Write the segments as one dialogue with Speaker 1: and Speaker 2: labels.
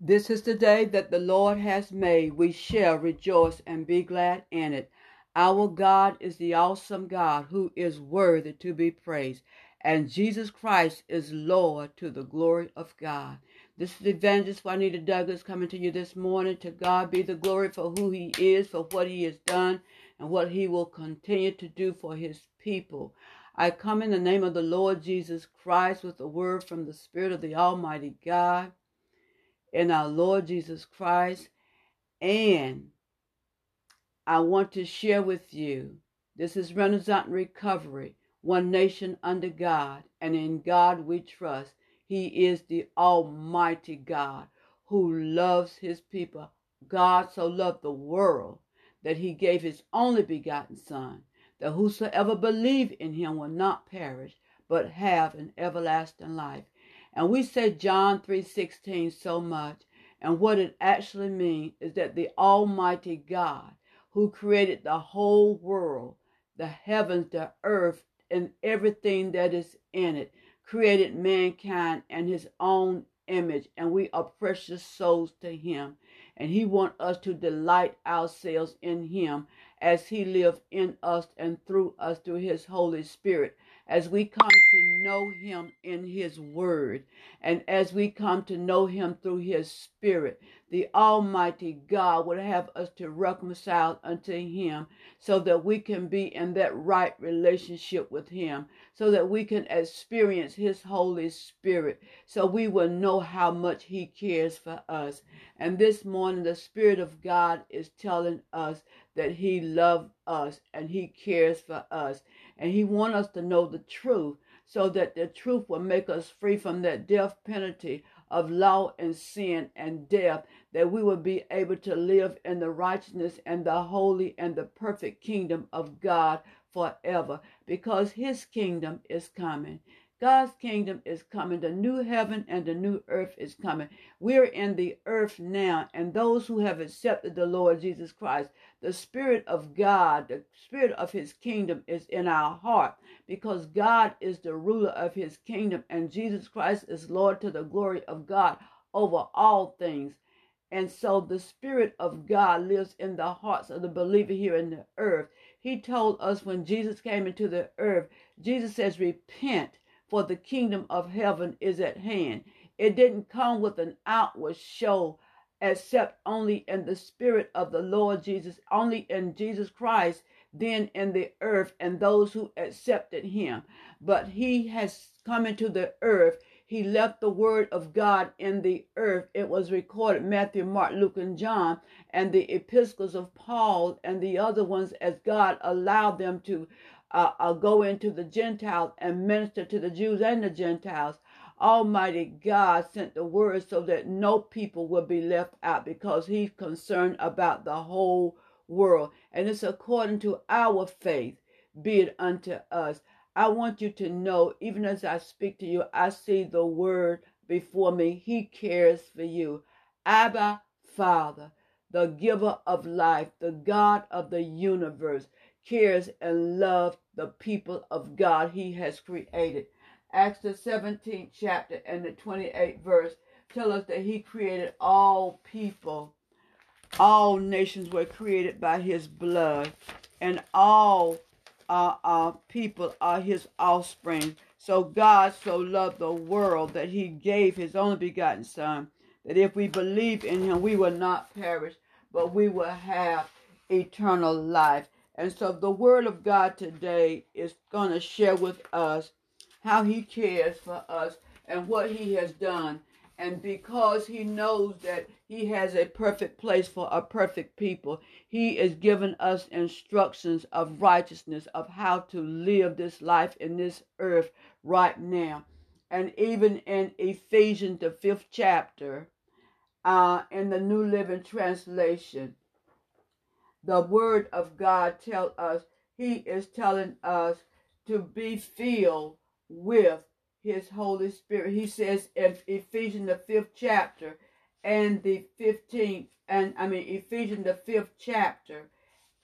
Speaker 1: This is the day that the Lord has made. We shall rejoice and be glad in it. Our God is the awesome God who is worthy to be praised, and Jesus Christ is Lord to the glory of God. This is Evangelist Juanita Douglas coming to you this morning. To God be the glory for who He is, for what He has done, and what He will continue to do for His people. I come in the name of the Lord Jesus Christ with a word from the Spirit of the Almighty God in our Lord Jesus Christ. And I want to share with you this is Renaissance Recovery, one nation under God, and in God we trust. He is the Almighty God who loves his people. God so loved the world that he gave his only begotten Son, that whosoever believe in him will not perish, but have an everlasting life. And we say John 3:16 so much, and what it actually means is that the almighty God who created the whole world, the heavens, the earth, and everything that is in it, created mankind in his own image, and we are precious souls to him. And he wants us to delight ourselves in him as he lives in us and through us through his Holy Spirit as we come to know him in his word and as we come to know him through his spirit the almighty god would have us to reconcile unto him so that we can be in that right relationship with him so that we can experience his holy spirit so we will know how much he cares for us. And this morning the spirit of god is telling us that he loves us and he cares for us and he wants us to know the truth so that the truth will make us free from that death penalty of law and sin and death, that we will be able to live in the righteousness and the holy and the perfect kingdom of God forever, because his kingdom is coming. God's kingdom is coming. The new heaven and the new earth is coming. We're in the earth now, and those who have accepted the Lord Jesus Christ, the Spirit of God, the Spirit of His kingdom is in our heart because God is the ruler of His kingdom, and Jesus Christ is Lord to the glory of God over all things. And so the Spirit of God lives in the hearts of the believer here in the earth. He told us when Jesus came into the earth, Jesus says, Repent for the kingdom of heaven is at hand. It didn't come with an outward show, except only in the spirit of the Lord Jesus, only in Jesus Christ, then in the earth, and those who accepted him. But he has come into the earth. He left the word of God in the earth. It was recorded Matthew, Mark, Luke, and John, and the epistles of Paul and the other ones as God allowed them to uh, uh, go into the Gentiles and minister to the Jews and the Gentiles. Almighty God sent the word so that no people will be left out because He's concerned about the whole world. And it's according to our faith, be it unto us. I want you to know, even as I speak to you, I see the word before me. He cares for you. Abba, Father, the giver of life, the God of the universe cares and loves the people of God he has created. Acts the 17th chapter and the 28th verse tell us that he created all people. All nations were created by his blood, and all uh, uh, people are his offspring. So God so loved the world that he gave his only begotten Son, that if we believe in him, we will not perish, but we will have eternal life. And so the word of God today is going to share with us how he cares for us and what he has done. And because he knows that he has a perfect place for a perfect people, he is giving us instructions of righteousness of how to live this life in this earth right now. And even in Ephesians, the fifth chapter, uh, in the New Living Translation, the word of God tell us he is telling us to be filled with his Holy Spirit. He says in Ephesians the fifth chapter and the fifteenth and I mean Ephesians the fifth chapter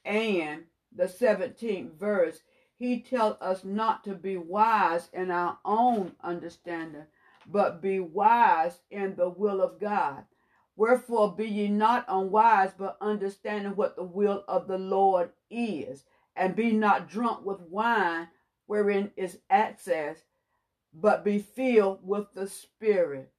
Speaker 1: and the seventeenth verse, he tells us not to be wise in our own understanding, but be wise in the will of God. Wherefore be ye not unwise, but understanding what the will of the Lord is. And be not drunk with wine, wherein is excess, but be filled with the Spirit.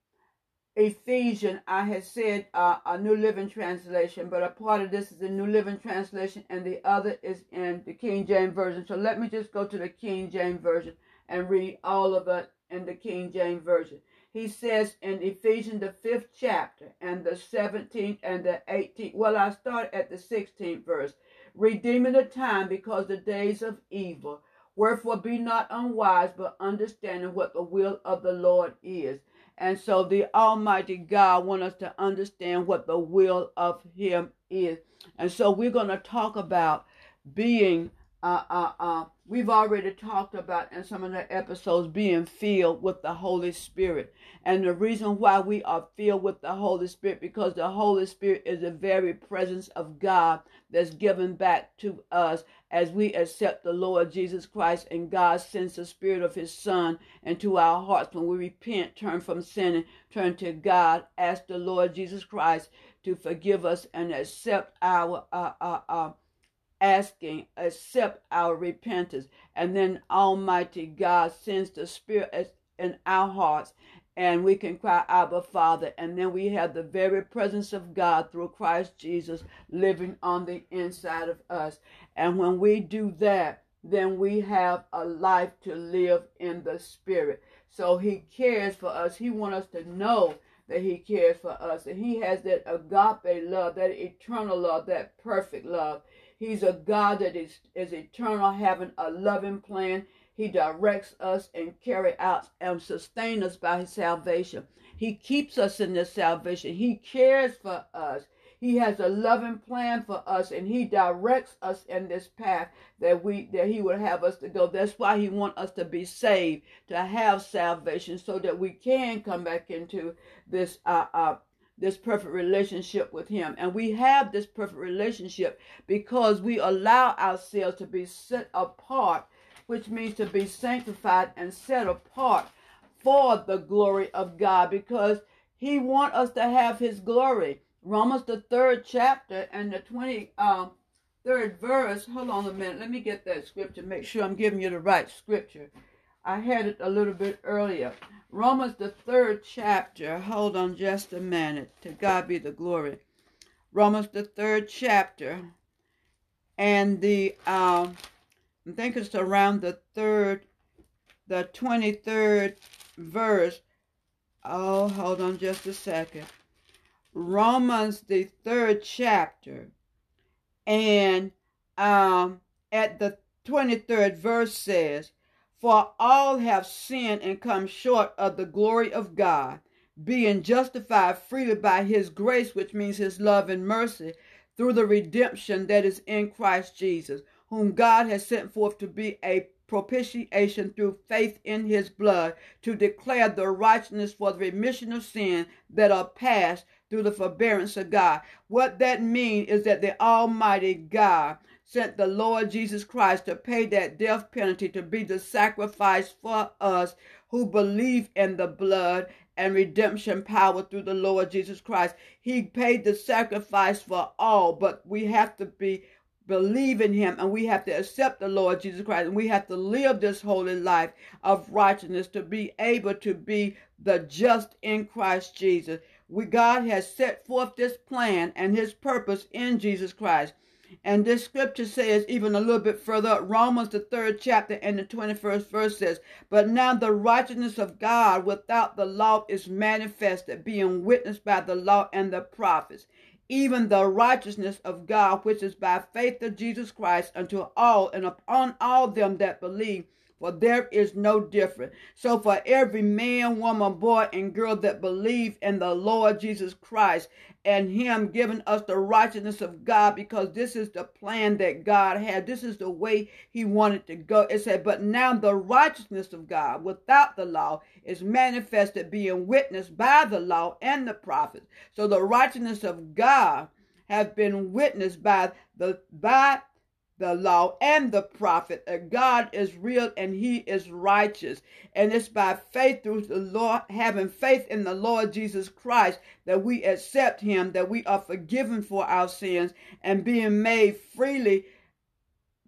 Speaker 1: Ephesians, I had said uh, a New Living Translation, but a part of this is the New Living Translation, and the other is in the King James Version. So let me just go to the King James Version and read all of it in the King James Version. He says in Ephesians, the fifth chapter, and the 17th and the 18th. Well, I start at the 16th verse. Redeeming the time because the days of evil. Wherefore be not unwise, but understanding what the will of the Lord is. And so the Almighty God want us to understand what the will of Him is. And so we're going to talk about being uh, uh, uh, we've already talked about in some of the episodes being filled with the Holy Spirit. And the reason why we are filled with the Holy Spirit, because the Holy Spirit is the very presence of God that's given back to us as we accept the Lord Jesus Christ and God sends the Spirit of His Son into our hearts when we repent, turn from sinning, turn to God, ask the Lord Jesus Christ to forgive us and accept our uh, uh, uh, asking, accept our repentance. And then Almighty God sends the Spirit in our hearts and we can cry, Abba, Father. And then we have the very presence of God through Christ Jesus living on the inside of us. And when we do that, then we have a life to live in the Spirit. So He cares for us. He wants us to know that He cares for us. And He has that agape love, that eternal love, that perfect love. He's a God that is, is eternal, having a loving plan. He directs us and carry out and sustain us by his salvation. He keeps us in this salvation. He cares for us. He has a loving plan for us and he directs us in this path that we that he would have us to go. That's why he wants us to be saved, to have salvation so that we can come back into this uh, uh this perfect relationship with him. And we have this perfect relationship because we allow ourselves to be set apart, which means to be sanctified and set apart for the glory of God because he wants us to have his glory. Romans the third chapter and the 23rd um, verse. Hold on a minute. Let me get that scripture. Make sure I'm giving you the right scripture. I had it a little bit earlier. Romans, the third chapter. Hold on just a minute. To God be the glory. Romans, the third chapter. And the, um, I think it's around the third, the 23rd verse. Oh, hold on just a second. Romans, the third chapter. And um, at the 23rd verse says, for all have sinned and come short of the glory of God, being justified freely by his grace, which means his love and mercy, through the redemption that is in Christ Jesus, whom God has sent forth to be a propitiation through faith in his blood, to declare the righteousness for the remission of sin that are past through the forbearance of God. What that means is that the Almighty God sent the Lord Jesus Christ to pay that death penalty to be the sacrifice for us who believe in the blood and redemption power through the Lord Jesus Christ. He paid the sacrifice for all, but we have to be believe in him and we have to accept the Lord Jesus Christ and we have to live this holy life of righteousness to be able to be the just in Christ Jesus. We God has set forth this plan and his purpose in Jesus Christ. And this scripture says, even a little bit further up, Romans, the third chapter and the 21st verse says, But now the righteousness of God without the law is manifested, being witnessed by the law and the prophets, even the righteousness of God, which is by faith of Jesus Christ unto all and upon all them that believe for there is no difference. So for every man, woman, boy, and girl that believe in the Lord Jesus Christ and him giving us the righteousness of God because this is the plan that God had. This is the way he wanted to go. It said, but now the righteousness of God without the law is manifested being witnessed by the law and the prophets. So the righteousness of God have been witnessed by the by the law and the prophet that God is real and he is righteous. And it's by faith through the Lord, having faith in the Lord Jesus Christ that we accept him, that we are forgiven for our sins and being made freely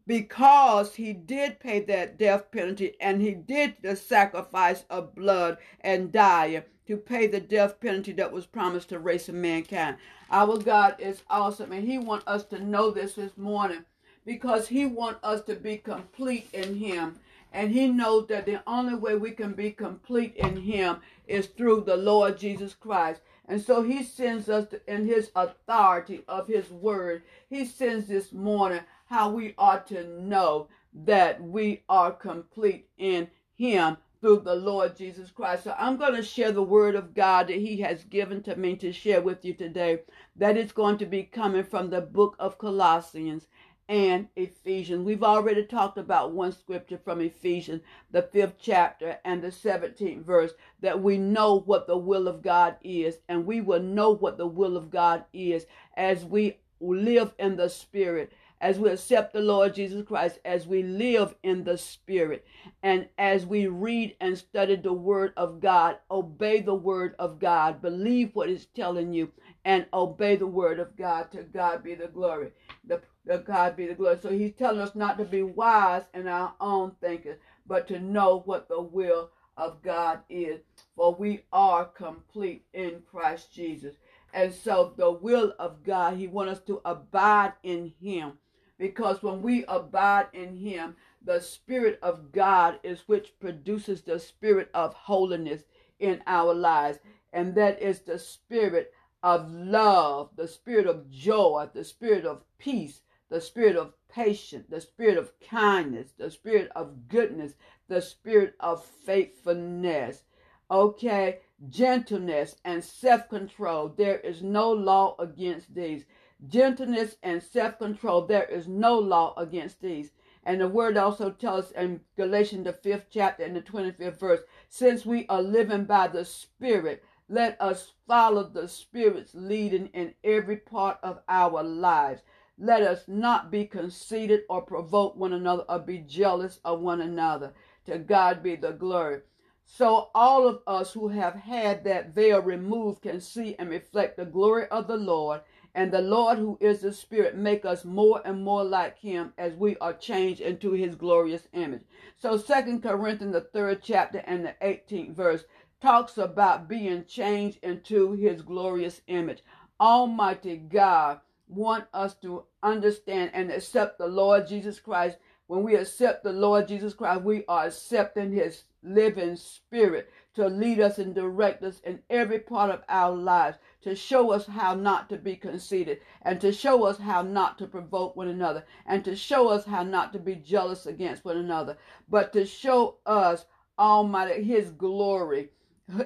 Speaker 1: because he did pay that death penalty and he did the sacrifice of blood and die to pay the death penalty that was promised to race of mankind. Our God is awesome and he wants us to know this this morning because he wants us to be complete in him. And he knows that the only way we can be complete in him is through the Lord Jesus Christ. And so he sends us to, in his authority of his word. He sends this morning how we ought to know that we are complete in him through the Lord Jesus Christ. So I'm going to share the word of God that he has given to me to share with you today. That is going to be coming from the book of Colossians and Ephesians. We've already talked about one scripture from Ephesians, the fifth chapter and the 17th verse, that we know what the will of God is, and we will know what the will of God is as we live in the Spirit. As we accept the Lord Jesus Christ, as we live in the Spirit, and as we read and study the Word of God, obey the Word of God, believe what it's telling you, and obey the Word of God. To God be the glory. The to God be the glory. So he's telling us not to be wise in our own thinking, but to know what the will of God is. For we are complete in Christ Jesus. And so the will of God, he wants us to abide in him. Because when we abide in him, the Spirit of God is which produces the spirit of holiness in our lives. And that is the spirit of love, the spirit of joy, the spirit of peace, the spirit of patience, the spirit of kindness, the spirit of goodness, the spirit of faithfulness. Okay, gentleness and self control. There is no law against these. Gentleness and self control. There is no law against these. And the word also tells us in Galatians, the fifth chapter and the 25th verse, since we are living by the Spirit, let us follow the Spirit's leading in every part of our lives. Let us not be conceited or provoke one another or be jealous of one another. To God be the glory. So all of us who have had that veil removed can see and reflect the glory of the Lord. And the Lord who is the Spirit make us more and more like him as we are changed into his glorious image. So Second Corinthians the third chapter and the 18th verse talks about being changed into his glorious image. Almighty God want us to understand and accept the Lord Jesus Christ. When we accept the Lord Jesus Christ, we are accepting his living spirit to lead us and direct us in every part of our lives, to show us how not to be conceited, and to show us how not to provoke one another, and to show us how not to be jealous against one another, but to show us Almighty His glory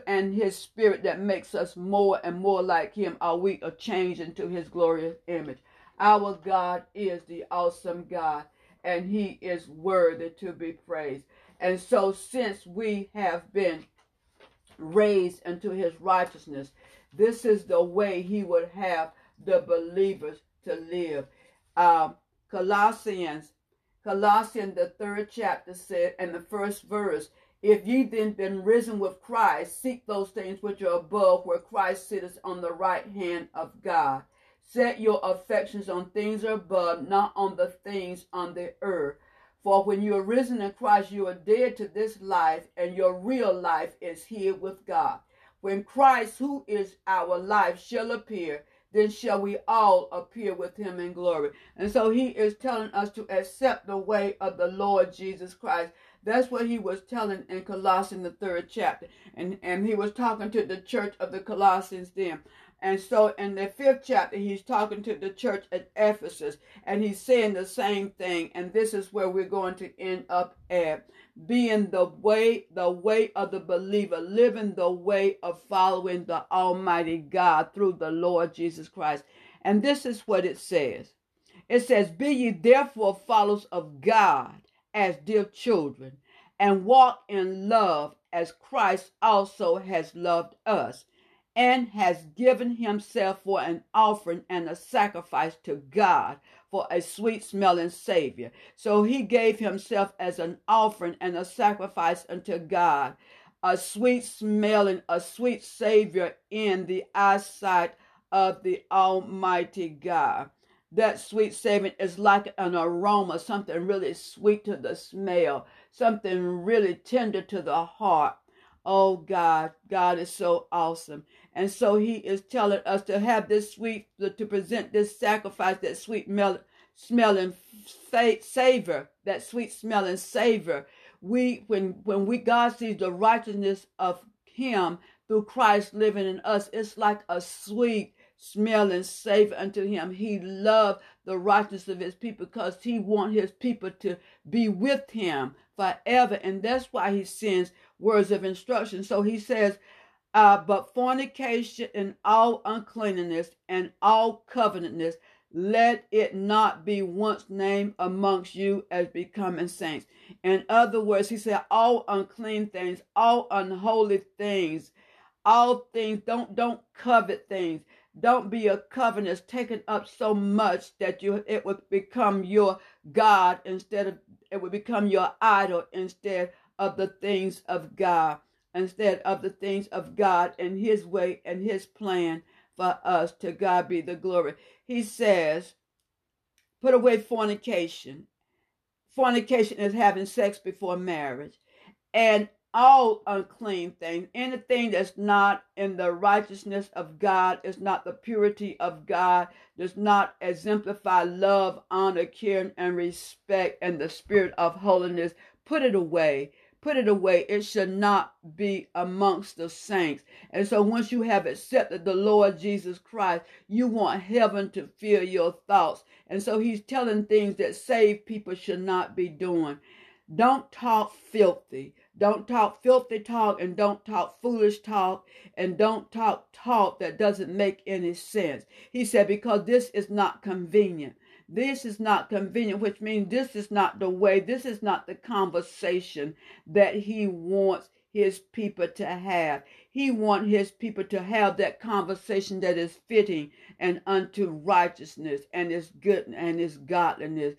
Speaker 1: and his spirit that makes us more and more like him are we are changed into his glorious image? Our god is the awesome god and he is worthy to be praised. And so since we have been raised into his righteousness this is the way he would have the believers to live. Um, colossians colossians the third chapter said and the first verse if ye then been risen with Christ, seek those things which are above, where Christ sitteth on the right hand of God. Set your affections on things above, not on the things on the earth. For when you are risen in Christ, you are dead to this life, and your real life is here with God. When Christ, who is our life, shall appear, then shall we all appear with him in glory. And so he is telling us to accept the way of the Lord Jesus Christ. That's what he was telling in Colossians, the third chapter. And, and he was talking to the church of the Colossians then. And so in the fifth chapter, he's talking to the church at Ephesus and he's saying the same thing. And this is where we're going to end up at being the way, the way of the believer, living the way of following the Almighty God through the Lord Jesus Christ. And this is what it says. It says, Be ye therefore followers of God as dear children, and walk in love as Christ also has loved us and has given himself for an offering and a sacrifice to God for a sweet smelling Savior. So he gave himself as an offering and a sacrifice unto God, a sweet smelling, a sweet Savior in the eyesight of the Almighty God. That sweet Savior is like an aroma, something really sweet to the smell, something really tender to the heart. Oh God, God is so awesome. And so he is telling us to have this sweet, to present this sacrifice, that sweet smelling savor, that sweet smelling savor. We, when, when we, God sees the righteousness of him through Christ living in us, it's like a sweet smelling savor unto him. He loved the righteousness of his people because he want his people to be with him forever. And that's why he sends words of instruction. So he says, uh, but fornication and all uncleanness and all covetousness, let it not be once named amongst you as becoming saints. In other words, he said, all unclean things, all unholy things, all things, don't don't covet things. Don't be a covenant taken up so much that you it would become your God instead of it would become your idol instead of the things of God instead of the things of God and His way and His plan for us. To God be the glory. He says, put away fornication. Fornication is having sex before marriage. And all unclean things, anything that's not in the righteousness of God, is not the purity of God, does not exemplify love, honor, care, and respect, and the spirit of holiness, put it away put it away. It should not be amongst the saints. And so once you have accepted the Lord Jesus Christ, you want heaven to fill your thoughts. And so he's telling things that saved people should not be doing. Don't talk filthy. Don't talk filthy talk and don't talk foolish talk and don't talk talk that doesn't make any sense. He said, because this is not convenient. This is not convenient, which means this is not the way, this is not the conversation that he wants his people to have. He wants his people to have that conversation that is fitting and unto righteousness and is good and is godliness.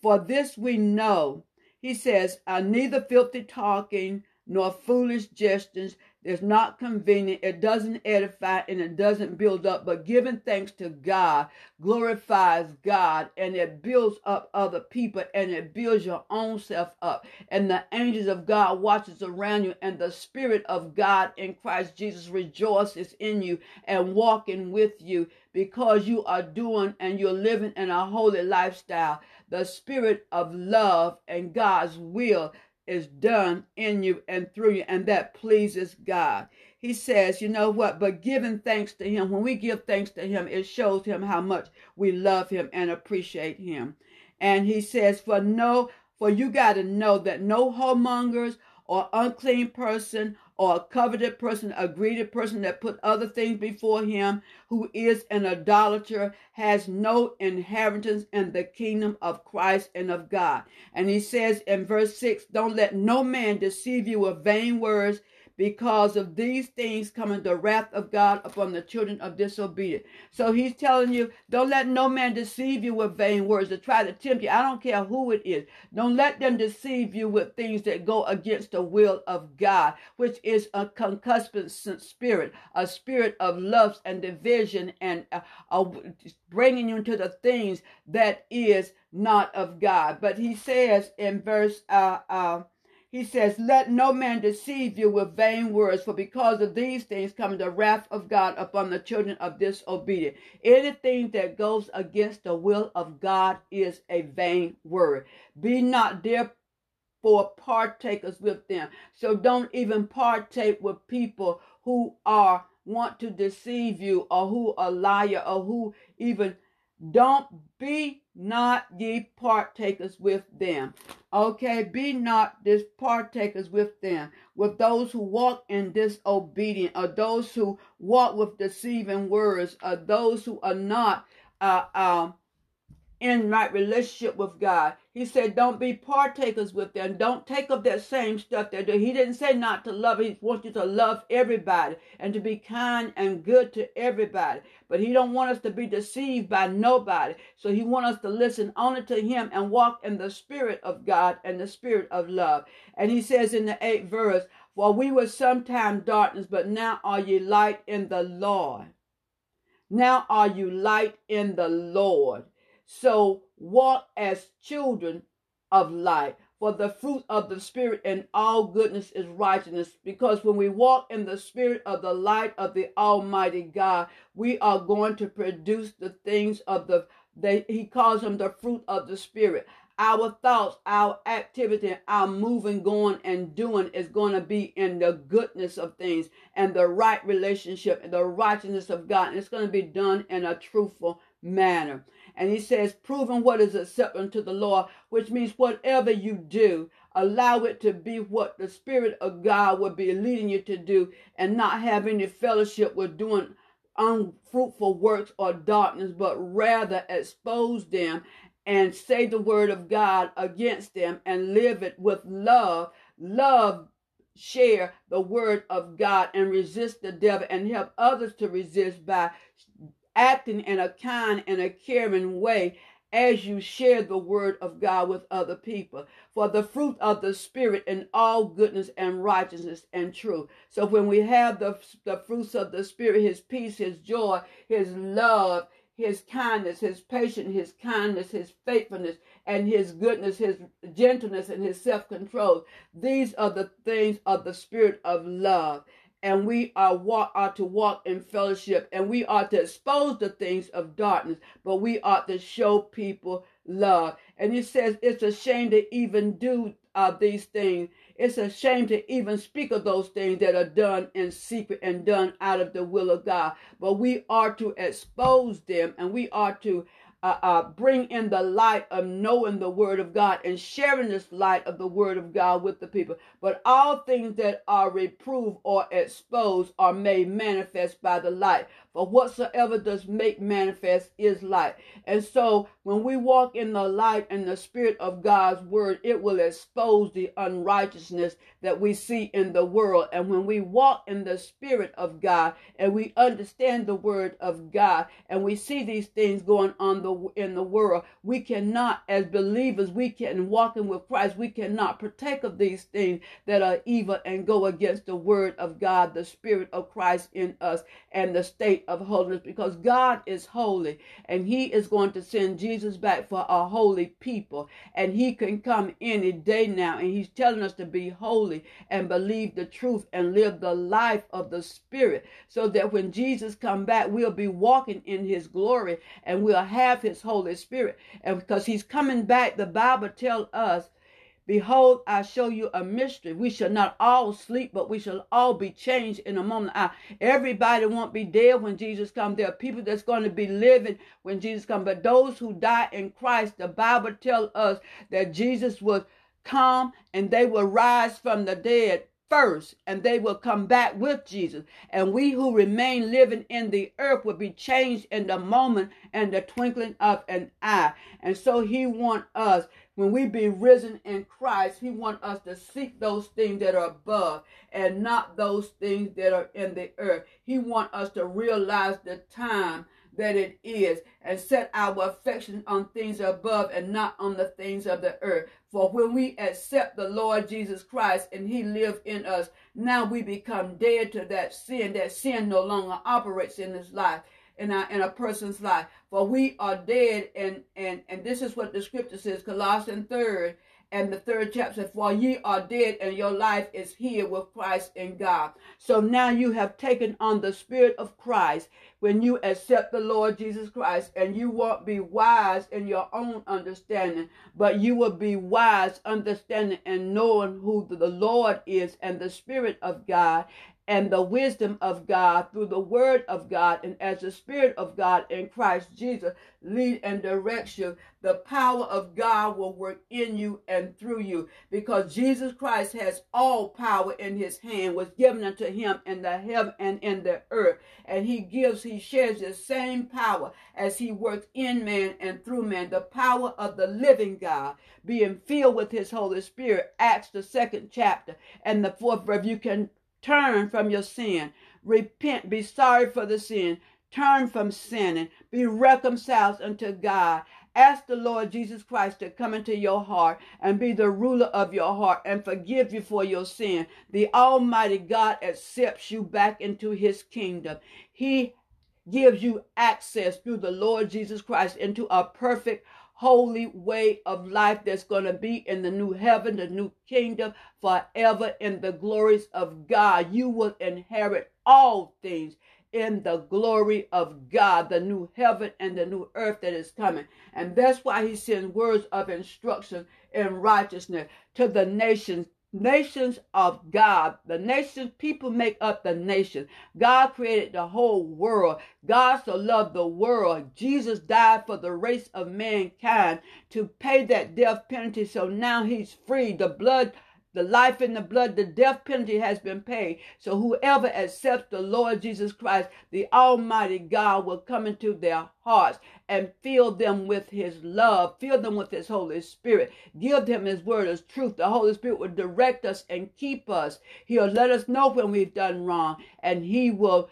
Speaker 1: For this we know, he says, I neither filthy talking nor foolish gestures it's not convenient. It doesn't edify and it doesn't build up. But giving thanks to God glorifies God and it builds up other people and it builds your own self up. And the angels of God watches around you and the spirit of God in Christ Jesus rejoices in you and walking with you because you are doing and you're living in a holy lifestyle. The spirit of love and God's will is done in you and through you, and that pleases God. He says, you know what? But giving thanks to Him, when we give thanks to Him, it shows Him how much we love Him and appreciate Him. And He says, for no, for you got to know that no whoremongers or unclean person or a coveted person, a greedy person that put other things before him, who is an idolater, has no inheritance in the kingdom of Christ and of God. And he says in verse 6 Don't let no man deceive you with vain words because of these things coming the wrath of God upon the children of disobedience. So he's telling you, don't let no man deceive you with vain words to try to tempt you. I don't care who it is. Don't let them deceive you with things that go against the will of God, which is a concupiscent spirit, a spirit of lust and division and uh, uh, bringing you into the things that is not of God. But he says in verse uh, uh, he says, Let no man deceive you with vain words, for because of these things comes the wrath of God upon the children of disobedience. Anything that goes against the will of God is a vain word. Be not therefore partakers with them. So don't even partake with people who are want to deceive you or who are liar or who even don't be not ye partakers with them. Okay, be not this partakers with them, with those who walk in disobedience, or those who walk with deceiving words, or those who are not uh, uh, in right relationship with God. He said, don't be partakers with them. Don't take up that same stuff do. He didn't say not to love. He wants you to love everybody and to be kind and good to everybody. But he don't want us to be deceived by nobody. So he wants us to listen only to him and walk in the spirit of God and the spirit of love. And he says in the eighth verse, For we were sometime darkness, but now are ye light in the Lord. Now are you light in the Lord. So walk as children of light. For the fruit of the Spirit and all goodness is righteousness. Because when we walk in the Spirit of the light of the Almighty God, we are going to produce the things of the, the He calls them the fruit of the Spirit our thoughts, our activity, our moving, going, and doing is going to be in the goodness of things and the right relationship and the righteousness of God. And it's going to be done in a truthful manner. And he says, proving what is acceptable to the Lord, which means whatever you do, allow it to be what the Spirit of God will be leading you to do and not have any fellowship with doing unfruitful works or darkness, but rather expose them and say the word of God against them and live it with love. Love, share the word of God and resist the devil and help others to resist by acting in a kind and a caring way as you share the word of God with other people. For the fruit of the Spirit in all goodness and righteousness and truth. So when we have the, the fruits of the Spirit, His peace, His joy, His love, his kindness, his patience, his kindness, his faithfulness, and his goodness, his gentleness, and his self control. These are the things of the spirit of love. And we are, walk, are to walk in fellowship, and we are to expose the things of darkness, but we are to show people love. And he says it's a shame to even do uh, these things it's a shame to even speak of those things that are done in secret and done out of the will of God. But we are to expose them and we are to uh, uh, bring in the light of knowing the word of God and sharing this light of the word of God with the people. But all things that are reproved or exposed are made manifest by the light. For whatsoever does make manifest is light. And so when we walk in the light and the spirit of God's word, it will expose the unrighteousness that we see in the world. And when we walk in the spirit of God and we understand the word of God and we see these things going on the in the world, we cannot, as believers, we can walking with Christ, we cannot partake of these things that are evil and go against the word of God, the spirit of Christ in us, and the state of holiness because God is holy and He is going to send Jesus back for a holy people. And He can come any day now. And He's telling us to be holy and believe the truth and live the life of the Spirit so that when Jesus come back, we'll be walking in His glory and we'll have His Holy Spirit. And because He's coming back, the Bible tells us Behold, I show you a mystery. We shall not all sleep, but we shall all be changed in a moment. I, everybody won't be dead when Jesus comes. There are people that's going to be living when Jesus comes. But those who die in Christ, the Bible tells us that Jesus will come and they will rise from the dead first and they will come back with Jesus. And we who remain living in the earth will be changed in the moment and the twinkling of an eye. And so he wants us when we be risen in Christ, he wants us to seek those things that are above and not those things that are in the earth. He wants us to realize the time that it is and set our affection on things above and not on the things of the earth. For when we accept the Lord Jesus Christ and he lives in us, now we become dead to that sin. That sin no longer operates in this life in in a person's life. For we are dead, and, and, and this is what the scripture says, Colossians 3 and the third chapter For ye are dead, and your life is here with Christ in God. So now you have taken on the Spirit of Christ when you accept the Lord Jesus Christ, and you won't be wise in your own understanding, but you will be wise, understanding, and knowing who the Lord is and the Spirit of God and the wisdom of God through the word of God and as the spirit of God in Christ Jesus lead and direct you, the power of God will work in you and through you because Jesus Christ has all power in his hand was given unto him in the heaven and in the earth. And he gives he shares the same power as he works in man and through man. The power of the living God being filled with his Holy Spirit. Acts the second chapter and the fourth verse you can Turn from your sin. Repent. Be sorry for the sin. Turn from sinning. Be reconciled unto God. Ask the Lord Jesus Christ to come into your heart and be the ruler of your heart and forgive you for your sin. The Almighty God accepts you back into his kingdom. He gives you access through the Lord Jesus Christ into a perfect holy way of life that's going to be in the new heaven, the new kingdom, forever in the glories of God. You will inherit all things in the glory of God, the new heaven and the new earth that is coming. And that's why he sends words of instruction in righteousness to the nations nations of God. The nations, people make up the nation. God created the whole world. God so loved the world. Jesus died for the race of mankind to pay that death penalty. So now he's free. The blood the life in the blood, the death penalty has been paid. So whoever accepts the Lord Jesus Christ, the Almighty God will come into their hearts and fill them with his love, fill them with his Holy Spirit, give them his word as truth. The Holy Spirit will direct us and keep us. He'll let us know when we've done wrong, and he will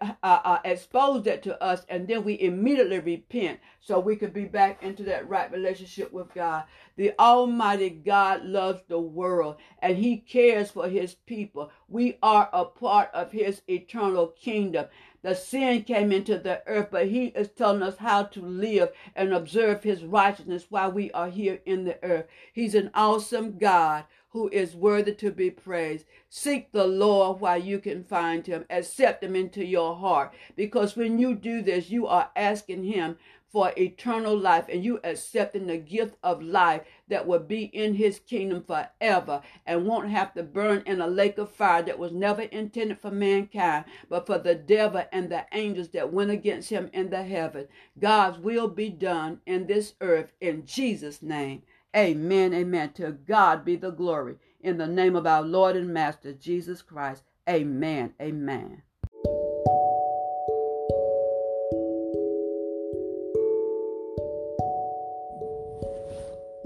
Speaker 1: uh, uh, expose that to us, and then we immediately repent so we can be back into that right relationship with God. The Almighty God loves the world and He cares for His people. We are a part of His eternal kingdom. The sin came into the earth, but He is telling us how to live and observe His righteousness while we are here in the earth. He's an awesome God who is worthy to be praised. Seek the Lord while you can find him. Accept him into your heart. Because when you do this, you are asking him for eternal life and you accepting the gift of life that will be in his kingdom forever and won't have to burn in a lake of fire that was never intended for mankind but for the devil and the angels that went against him in the heaven god's will be done in this earth in jesus name Amen. Amen. To God be the glory. In the name of our Lord and Master Jesus Christ. Amen. Amen.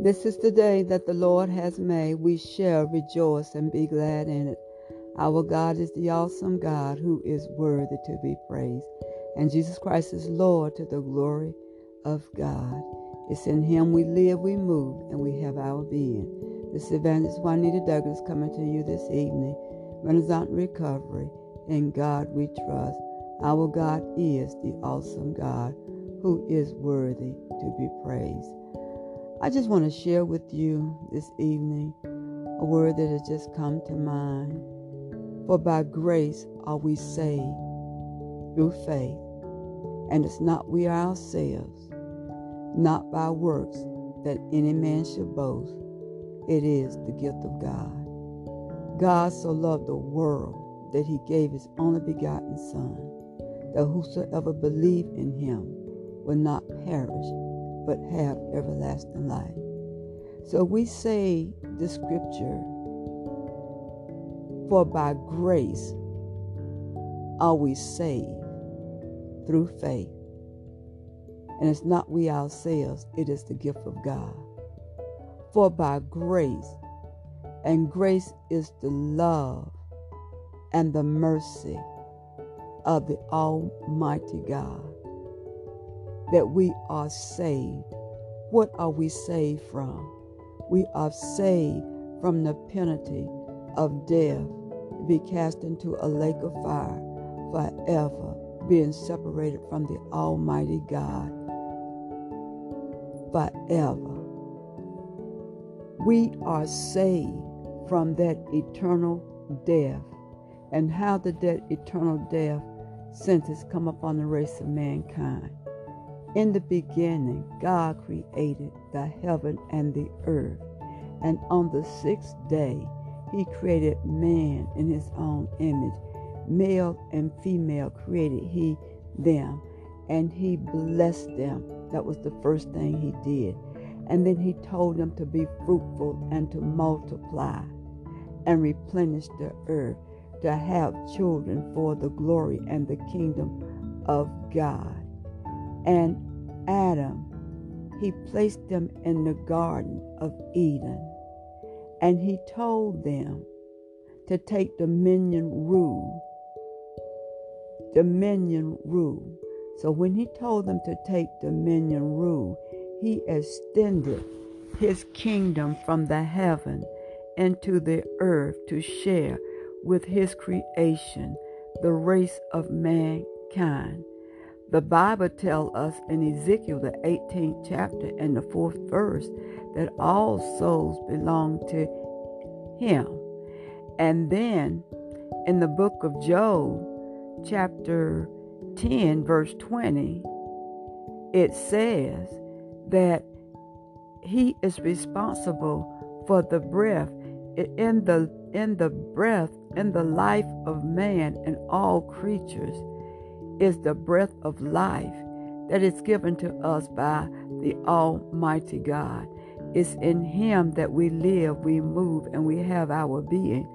Speaker 1: This is the day that the Lord has made. We shall rejoice and be glad in it. Our God is the awesome God who is worthy to be praised. And Jesus Christ is Lord to the glory of God. It's in Him we live, we move, and we have our being. This is Evangelist Juanita Douglas coming to you this evening. Renaissance Recovery. In God we trust. Our God is the awesome God who is worthy to be praised. I just want to share with you this evening a word that has just come to mind. For by grace are we saved through faith, and it's not we ourselves not by works that any man should boast. It is the gift of God. God so loved the world that he gave his only begotten Son, that whosoever believe in him will not perish, but have everlasting life. So we say the scripture, for by grace are we saved through faith and it's not we ourselves, it is the gift of God. For by grace, and grace is the love and the mercy of the Almighty God, that we are saved. What are we saved from? We are saved from the penalty of death, to be cast into a lake of fire forever, being separated from the Almighty God forever. We are saved from that eternal death. And how did that eternal death sentence come upon the race of mankind? In the beginning, God created the heaven and the earth. And on the sixth day, he created man in his own image. Male and female created he them, and he blessed them. That was the first thing he did. And then he told them to be fruitful and to multiply and replenish the earth, to have children for the glory and the kingdom of God. And Adam, he placed them in the Garden of Eden, and he told them to take dominion rule. Dominion rule. So when he told them to take dominion rule, he extended his kingdom from the heaven into the earth to share with his creation, the race of mankind. The Bible tells us in Ezekiel, the 18th chapter and the fourth verse, that all souls belong to him. And then in the book of Job, chapter 10, verse 20, it says that he is responsible for the breath in the in the breath in the life of man and all creatures is the breath of life that is given to us by the almighty God. It's in him that we live we move and we have our being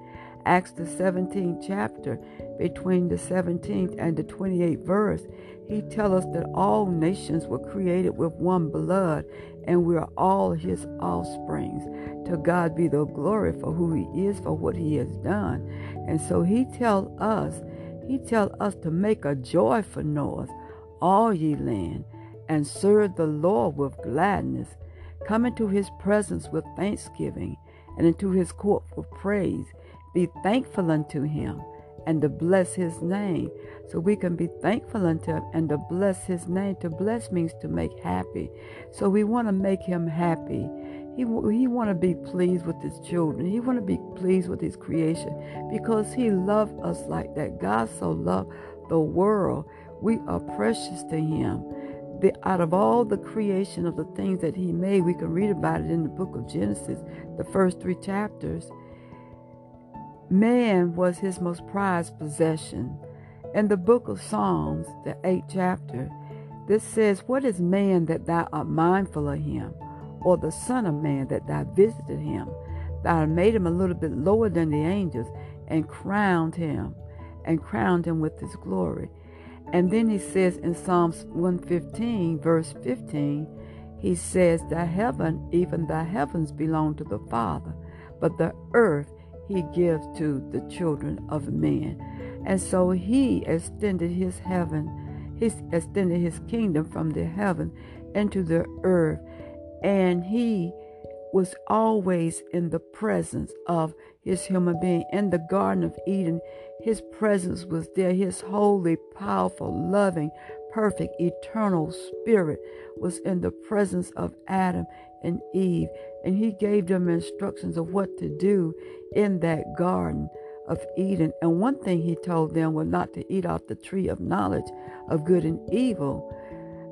Speaker 1: acts the 17th chapter between the 17th and the 28th verse he tells us that all nations were created with one blood and we are all his offsprings. To God be the glory for who he is, for what he has done. And so he tell us, he tell us to make a joyful noise, all ye land, and serve the Lord with gladness. Come into his presence with thanksgiving, and into his court with praise. Be thankful unto him and to bless his name. So we can be thankful unto him and to bless his name. To bless means to make happy. So we want to make him happy. He, he want to be pleased with his children. He want to be pleased with his creation because he loved us like that. God so loved the world. We are precious to him. The, out of all the creation of the things that he made, we can read about it in the book of Genesis, the first three chapters. Man was his most prized possession. In the book of Psalms, the eighth chapter, this says, What is man that thou art mindful of him, or the Son of Man that thou visited him? Thou made him a little bit lower than the angels, and crowned him, and crowned him with his glory. And then he says in Psalms 115, verse 15, he says, The heaven, even the heavens belong to the Father, but the earth he gives to the children of men. And so he extended his heaven, he extended his kingdom from the heaven into the earth. And he was always in the presence of his human being. In the Garden of Eden, his presence was there. His holy, powerful, loving, perfect, eternal spirit was in the presence of Adam and Eve. And he gave them instructions of what to do in that garden of Eden. And one thing he told them was not to eat off the tree of knowledge of good and evil,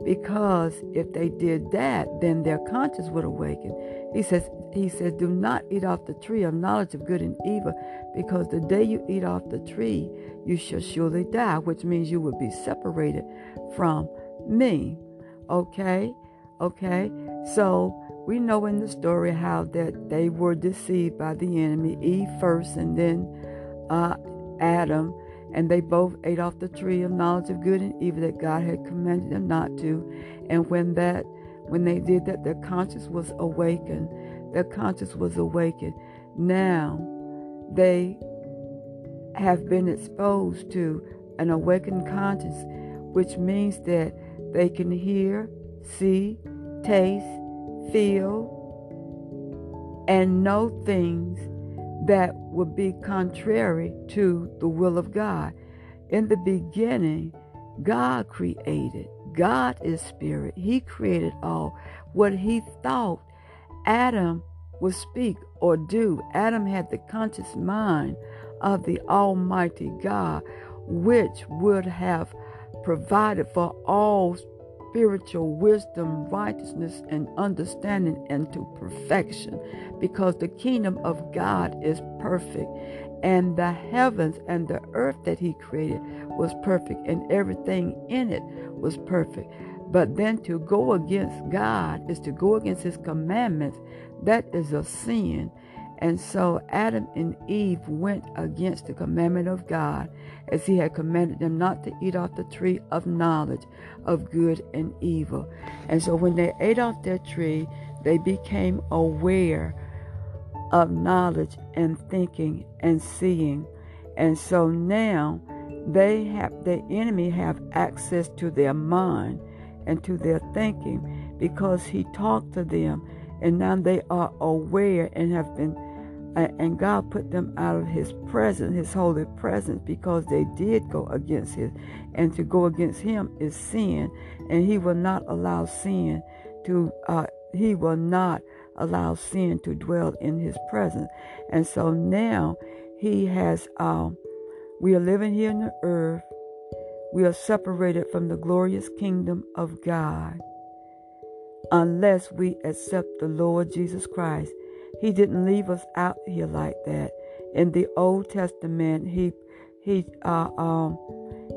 Speaker 1: because if they did that, then their conscience would awaken. He says, he says, do not eat off the tree of knowledge of good and evil, because the day you eat off the tree, you shall surely die, which means you will be separated from me. Okay? Okay? So we know in the story how that they were deceived by the enemy, Eve first and then uh, Adam, and they both ate off the tree of knowledge of good and evil that God had commanded them not to. And when that when they did that, their conscience was awakened. Their conscience was awakened. Now they have been exposed to an awakened conscience, which means that they can hear, see, taste, feel, and know things that would be contrary to the will of God. In the beginning, God created. God is spirit. He created all. What he thought Adam would speak or do. Adam had the conscious mind of the Almighty God, which would have provided for all spiritual wisdom, righteousness, and understanding into perfection because the kingdom of God is perfect. and the heavens and the earth that he created was perfect, and everything in it was perfect. But then to go against God is to go against his commandments. That is a sin. And so Adam and Eve went against the commandment of God as he had commanded them not to eat off the tree of knowledge of good and evil. And so when they ate off that tree, they became aware of knowledge and thinking and seeing. And so now they have the enemy have access to their mind and to their thinking because he talked to them and now they are aware and have been and God put them out of his presence, his holy presence, because they did go against his. And to go against him is sin. And he will not allow sin to, uh, he will not allow sin to dwell in his presence. And so now he has, um, we are living here on the earth. We are separated from the glorious kingdom of God unless we accept the Lord Jesus Christ he didn't leave us out here like that. In the Old Testament, he he uh, um,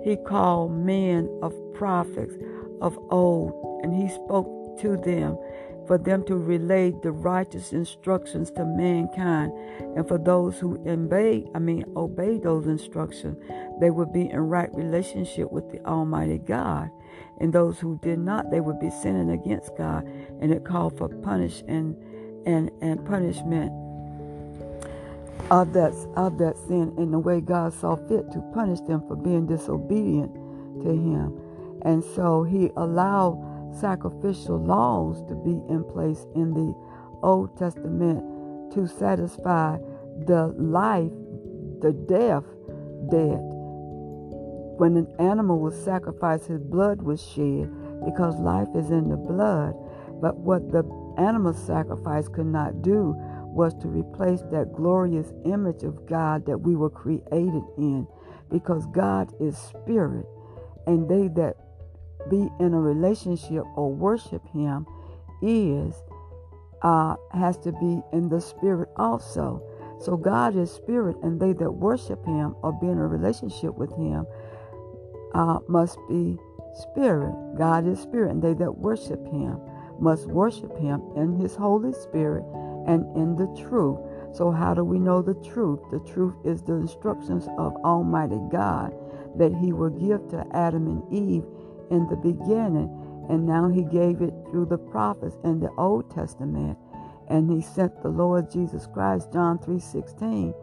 Speaker 1: he called men of prophets of old, and he spoke to them for them to relay the righteous instructions to mankind, and for those who obey, I mean obey those instructions, they would be in right relationship with the Almighty God. And those who did not, they would be sinning against God, and it called for punish and and, and punishment of that, of that sin in the way God saw fit to punish them for being disobedient to Him. And so He allowed sacrificial laws to be in place in the Old Testament to satisfy the life, the death debt. When an animal was sacrificed, his blood was shed because life is in the blood. But what the animal sacrifice could not do was to replace that glorious image of God that we were created in. Because God is spirit and they that be in a relationship or worship him is uh, has to be in the spirit also. So God is spirit and they that worship him or be in a relationship with him uh, must be spirit. God is spirit and they that worship him must worship him in his Holy Spirit and in the truth. So, how do we know the truth? The truth is the instructions of Almighty God that he will give to Adam and Eve in the beginning. And now he gave it through the prophets in the Old Testament. And he sent the Lord Jesus Christ, John 3 16.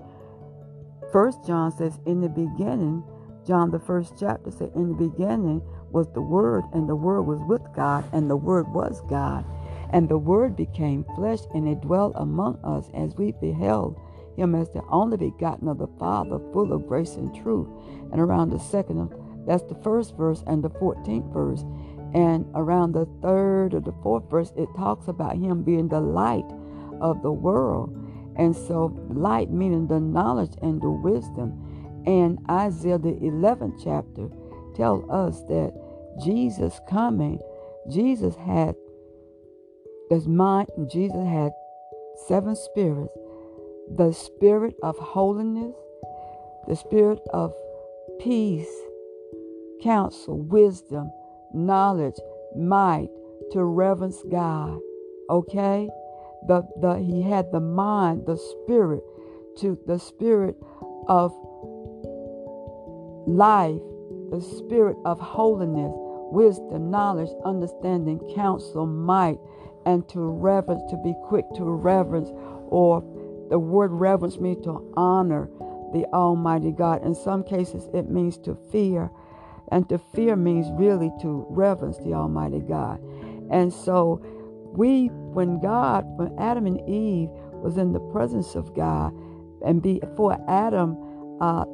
Speaker 1: First John says, In the beginning, John the first chapter said, In the beginning was the Word, and the Word was with God, and the Word was God. And the Word became flesh, and it dwelt among us as we beheld him as the only begotten of the Father, full of grace and truth. And around the second, that's the first verse, and the 14th verse. And around the third or the fourth verse, it talks about him being the light of the world. And so, light meaning the knowledge and the wisdom. And Isaiah, the 11th chapter, tell us that Jesus coming, Jesus had this mind, Jesus had seven spirits the spirit of holiness, the spirit of peace, counsel, wisdom, knowledge, might, to reverence God. Okay? The, the he had the mind, the spirit, to the spirit of life, the spirit of holiness, wisdom, knowledge, understanding, counsel, might, and to reverence, to be quick to reverence, or the word reverence means to honor the Almighty God. In some cases, it means to fear, and to fear means really to reverence the Almighty God. And so, we, when God, when Adam and Eve was in the presence of God, and before Adam uh,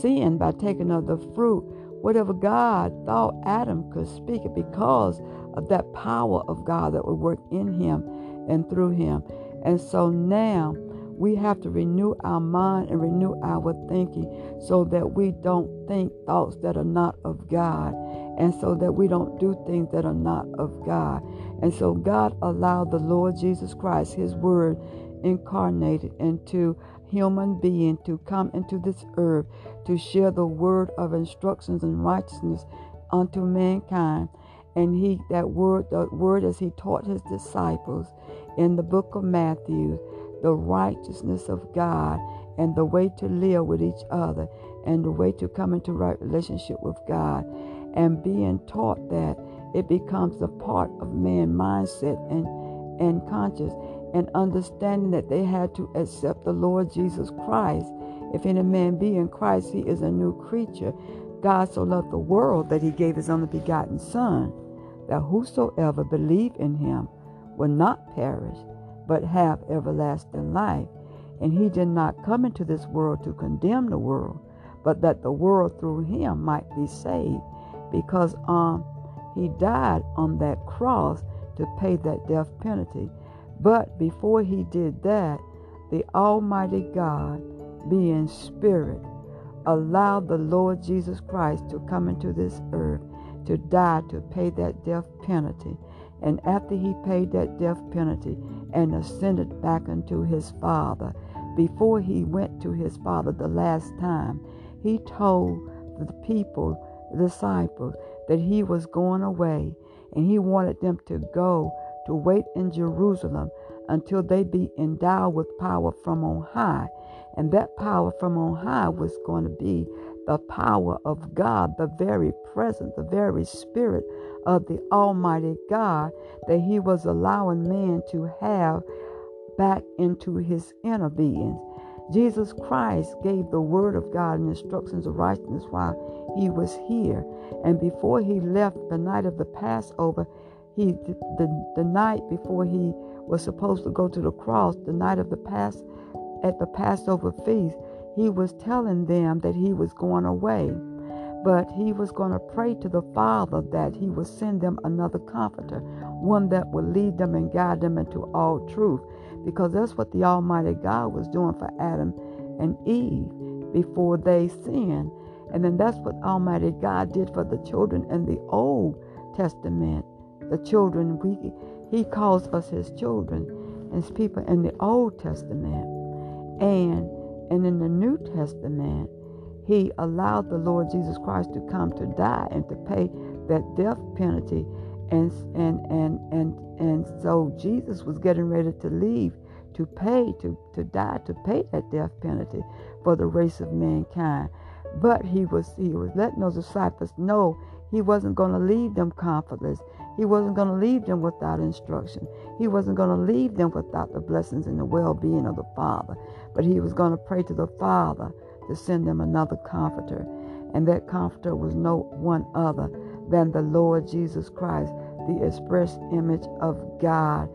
Speaker 1: sinned by taking of the fruit, whatever God thought Adam could speak it because of that power of God that would work in him and through him. And so now we have to renew our mind and renew our thinking so that we don't think thoughts that are not of God and so that we don't do things that are not of God. And so God allowed the Lord Jesus Christ, his word incarnated into human being to come into this earth to share the word of instructions and righteousness unto mankind. And he that word the word as he taught his disciples in the book of Matthew, the righteousness of God and the way to live with each other and the way to come into right relationship with God and being taught that it becomes a part of man's mindset and and conscience and understanding that they had to accept the Lord Jesus Christ. If any man be in Christ, he is a new creature. God so loved the world that he gave his only begotten Son, that whosoever believe in him will not perish, but have everlasting life. And he did not come into this world to condemn the world, but that the world through him might be saved, because um, he died on that cross to pay that death penalty. But before he did that, the Almighty God, being Spirit, allowed the Lord Jesus Christ to come into this earth to die to pay that death penalty. And after he paid that death penalty and ascended back unto his Father, before he went to his Father the last time, he told the people, the disciples, that he was going away and he wanted them to go to wait in Jerusalem until they be endowed with power from on high. And that power from on high was going to be the power of God, the very presence, the very spirit of the Almighty God that He was allowing man to have back into His inner being. Jesus Christ gave the Word of God and instructions of righteousness while He was here. And before He left the night of the Passover, he the, the night before he was supposed to go to the cross, the night of the pass at the Passover feast, he was telling them that he was going away. But he was going to pray to the Father that he would send them another comforter, one that would lead them and guide them into all truth. Because that's what the Almighty God was doing for Adam and Eve before they sinned. And then that's what Almighty God did for the children in the Old Testament the children we he calls us his children as people in the old testament. And and in the new testament he allowed the lord jesus christ to come to die and to pay that death penalty. And and and and and so jesus was getting ready to leave to pay to to die to pay that death penalty for the race of mankind. But he was he was letting those disciples know he wasn't going to leave them comfortless he wasn't going to leave them without instruction. He wasn't going to leave them without the blessings and the well being of the Father. But he was going to pray to the Father to send them another comforter. And that comforter was no one other than the Lord Jesus Christ, the express image of God,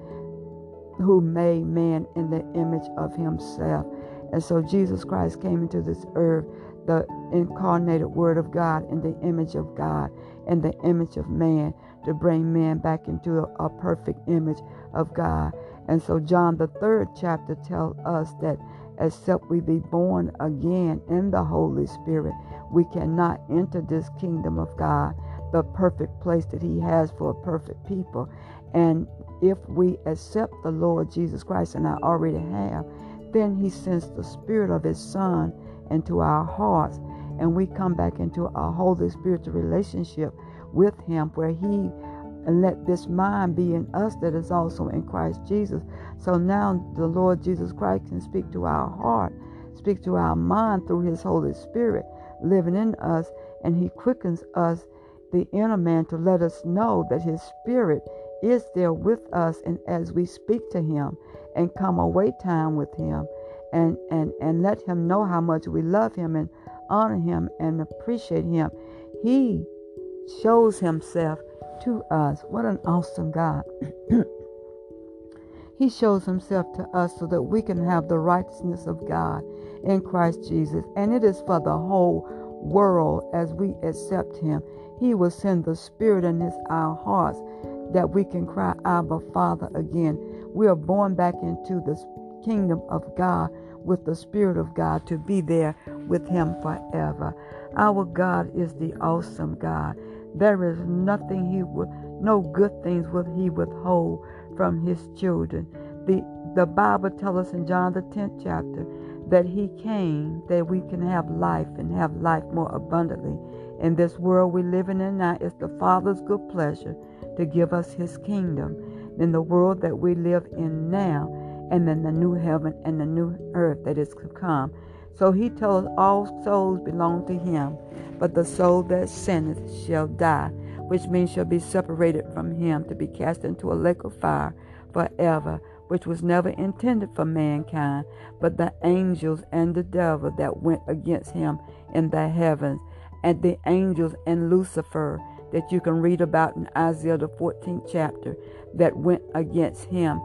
Speaker 1: who made man in the image of himself. And so Jesus Christ came into this earth, the incarnated Word of God, in the image of God, in the image of man to bring man back into a, a perfect image of God. And so John the third chapter tells us that except we be born again in the Holy Spirit, we cannot enter this kingdom of God, the perfect place that He has for a perfect people. And if we accept the Lord Jesus Christ, and I already have, then He sends the Spirit of His Son into our hearts, and we come back into a Holy Spiritual relationship with him, where he and let this mind be in us that is also in Christ Jesus. So now the Lord Jesus Christ can speak to our heart, speak to our mind through his Holy Spirit living in us, and he quickens us, the inner man, to let us know that his spirit is there with us and as we speak to him and come away time with him and and and let him know how much we love him and honor him and appreciate him he shows himself to us. What an awesome God. he shows himself to us so that we can have the righteousness of God in Christ Jesus. And it is for the whole world as we accept him. He will send the Spirit in his, our hearts that we can cry, Abba, Father, again. We are born back into the kingdom of God with the Spirit of God to be there with him forever. Our God is the awesome God. There is nothing he would, no good things will he withhold from his children. The, the Bible tells us in John the 10th chapter that he came that we can have life and have life more abundantly. In this world we live in now, it's the Father's good pleasure to give us his kingdom. In the world that we live in now, and in the new heaven and the new earth that is to come. So he told all souls belong to him, but the soul that sinneth shall die, which means shall be separated from him to be cast into a lake of fire forever which was never intended for mankind, but the angels and the devil that went against him in the heavens, and the angels and Lucifer that you can read about in Isaiah the 14th chapter that went against him.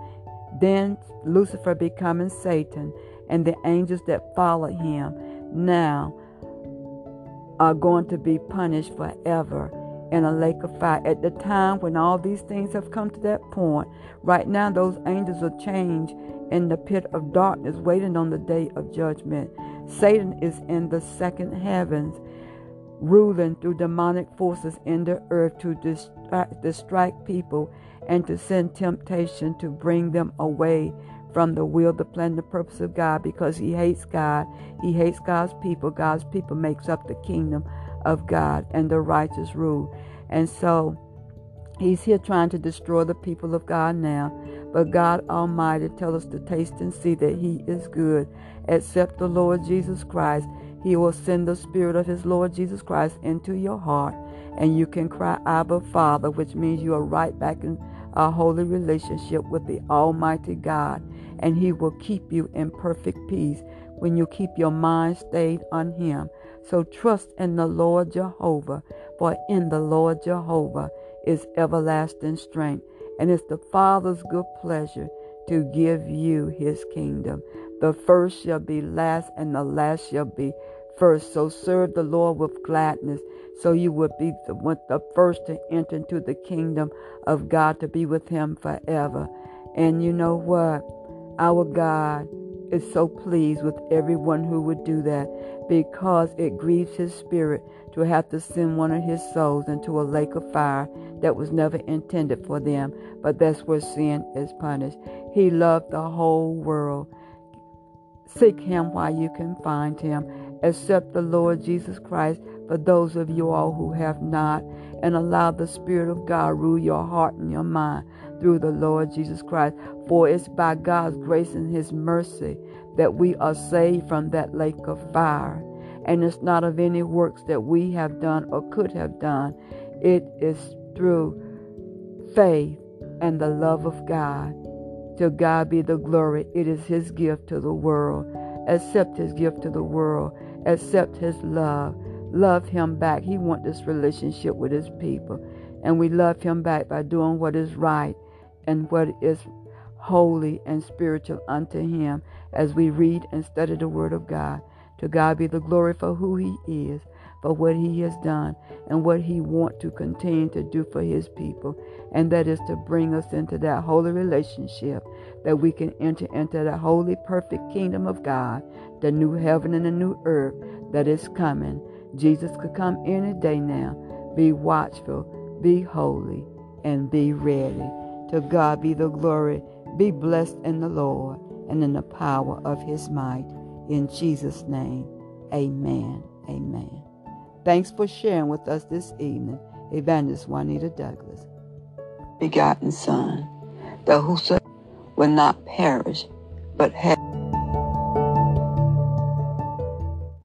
Speaker 1: Then Lucifer becoming Satan, and the angels that followed him now are going to be punished forever in a lake of fire. At the time when all these things have come to that point, right now those angels are changed in the pit of darkness, waiting on the day of judgment. Satan is in the second heavens, ruling through demonic forces in the earth to distract, distract people and to send temptation to bring them away from the will, the plan, the purpose of God because he hates God. He hates God's people. God's people makes up the kingdom of God and the righteous rule. And so he's here trying to destroy the people of God now. But God Almighty tells us to taste and see that he is good. Accept the Lord Jesus Christ. He will send the Spirit of His Lord Jesus Christ into your heart, and you can cry, Abba, Father, which means you are right back in a holy relationship with the Almighty God, and He will keep you in perfect peace when you keep your mind stayed on Him. So trust in the Lord Jehovah, for in the Lord Jehovah is everlasting strength, and it's the Father's good pleasure to give you his kingdom. The first shall be last, and the last shall be first. So serve the Lord with gladness, so you will be the, the first to enter into the kingdom of God to be with him forever. And you know what? Our God is so pleased with everyone who would do that because it grieves his spirit to have to send one of his souls into a lake of fire that was never intended for them, but that's where sin is punished. He loved the whole world. Seek him while you can find him. Accept the Lord Jesus Christ for those of you all who have not, and allow the Spirit of God rule your heart and your mind through the Lord Jesus Christ. For it's by God's grace and His mercy that we are saved from that lake of fire. And it's not of any works that we have done or could have done. It is through faith and the love of God. To God be the glory. It is His gift to the world. Accept His gift to the world. Accept His love. Love Him back. He wants this relationship with His people. And we love Him back by doing what is right and what is holy and spiritual unto him as we read and study the word of God. To God be the glory for who he is, for what he has done, and what he wants to continue to do for his people. And that is to bring us into that holy relationship that we can enter into the holy, perfect kingdom of God, the new heaven and the new earth that is coming. Jesus could come any day now. Be watchful, be holy, and be ready. To God be the glory. Be blessed in the Lord and in the power of his might. In Jesus' name, amen. Amen. Thanks for sharing with us this evening, Evangelist Juanita Douglas. Begotten Son, that whoso will not perish, but have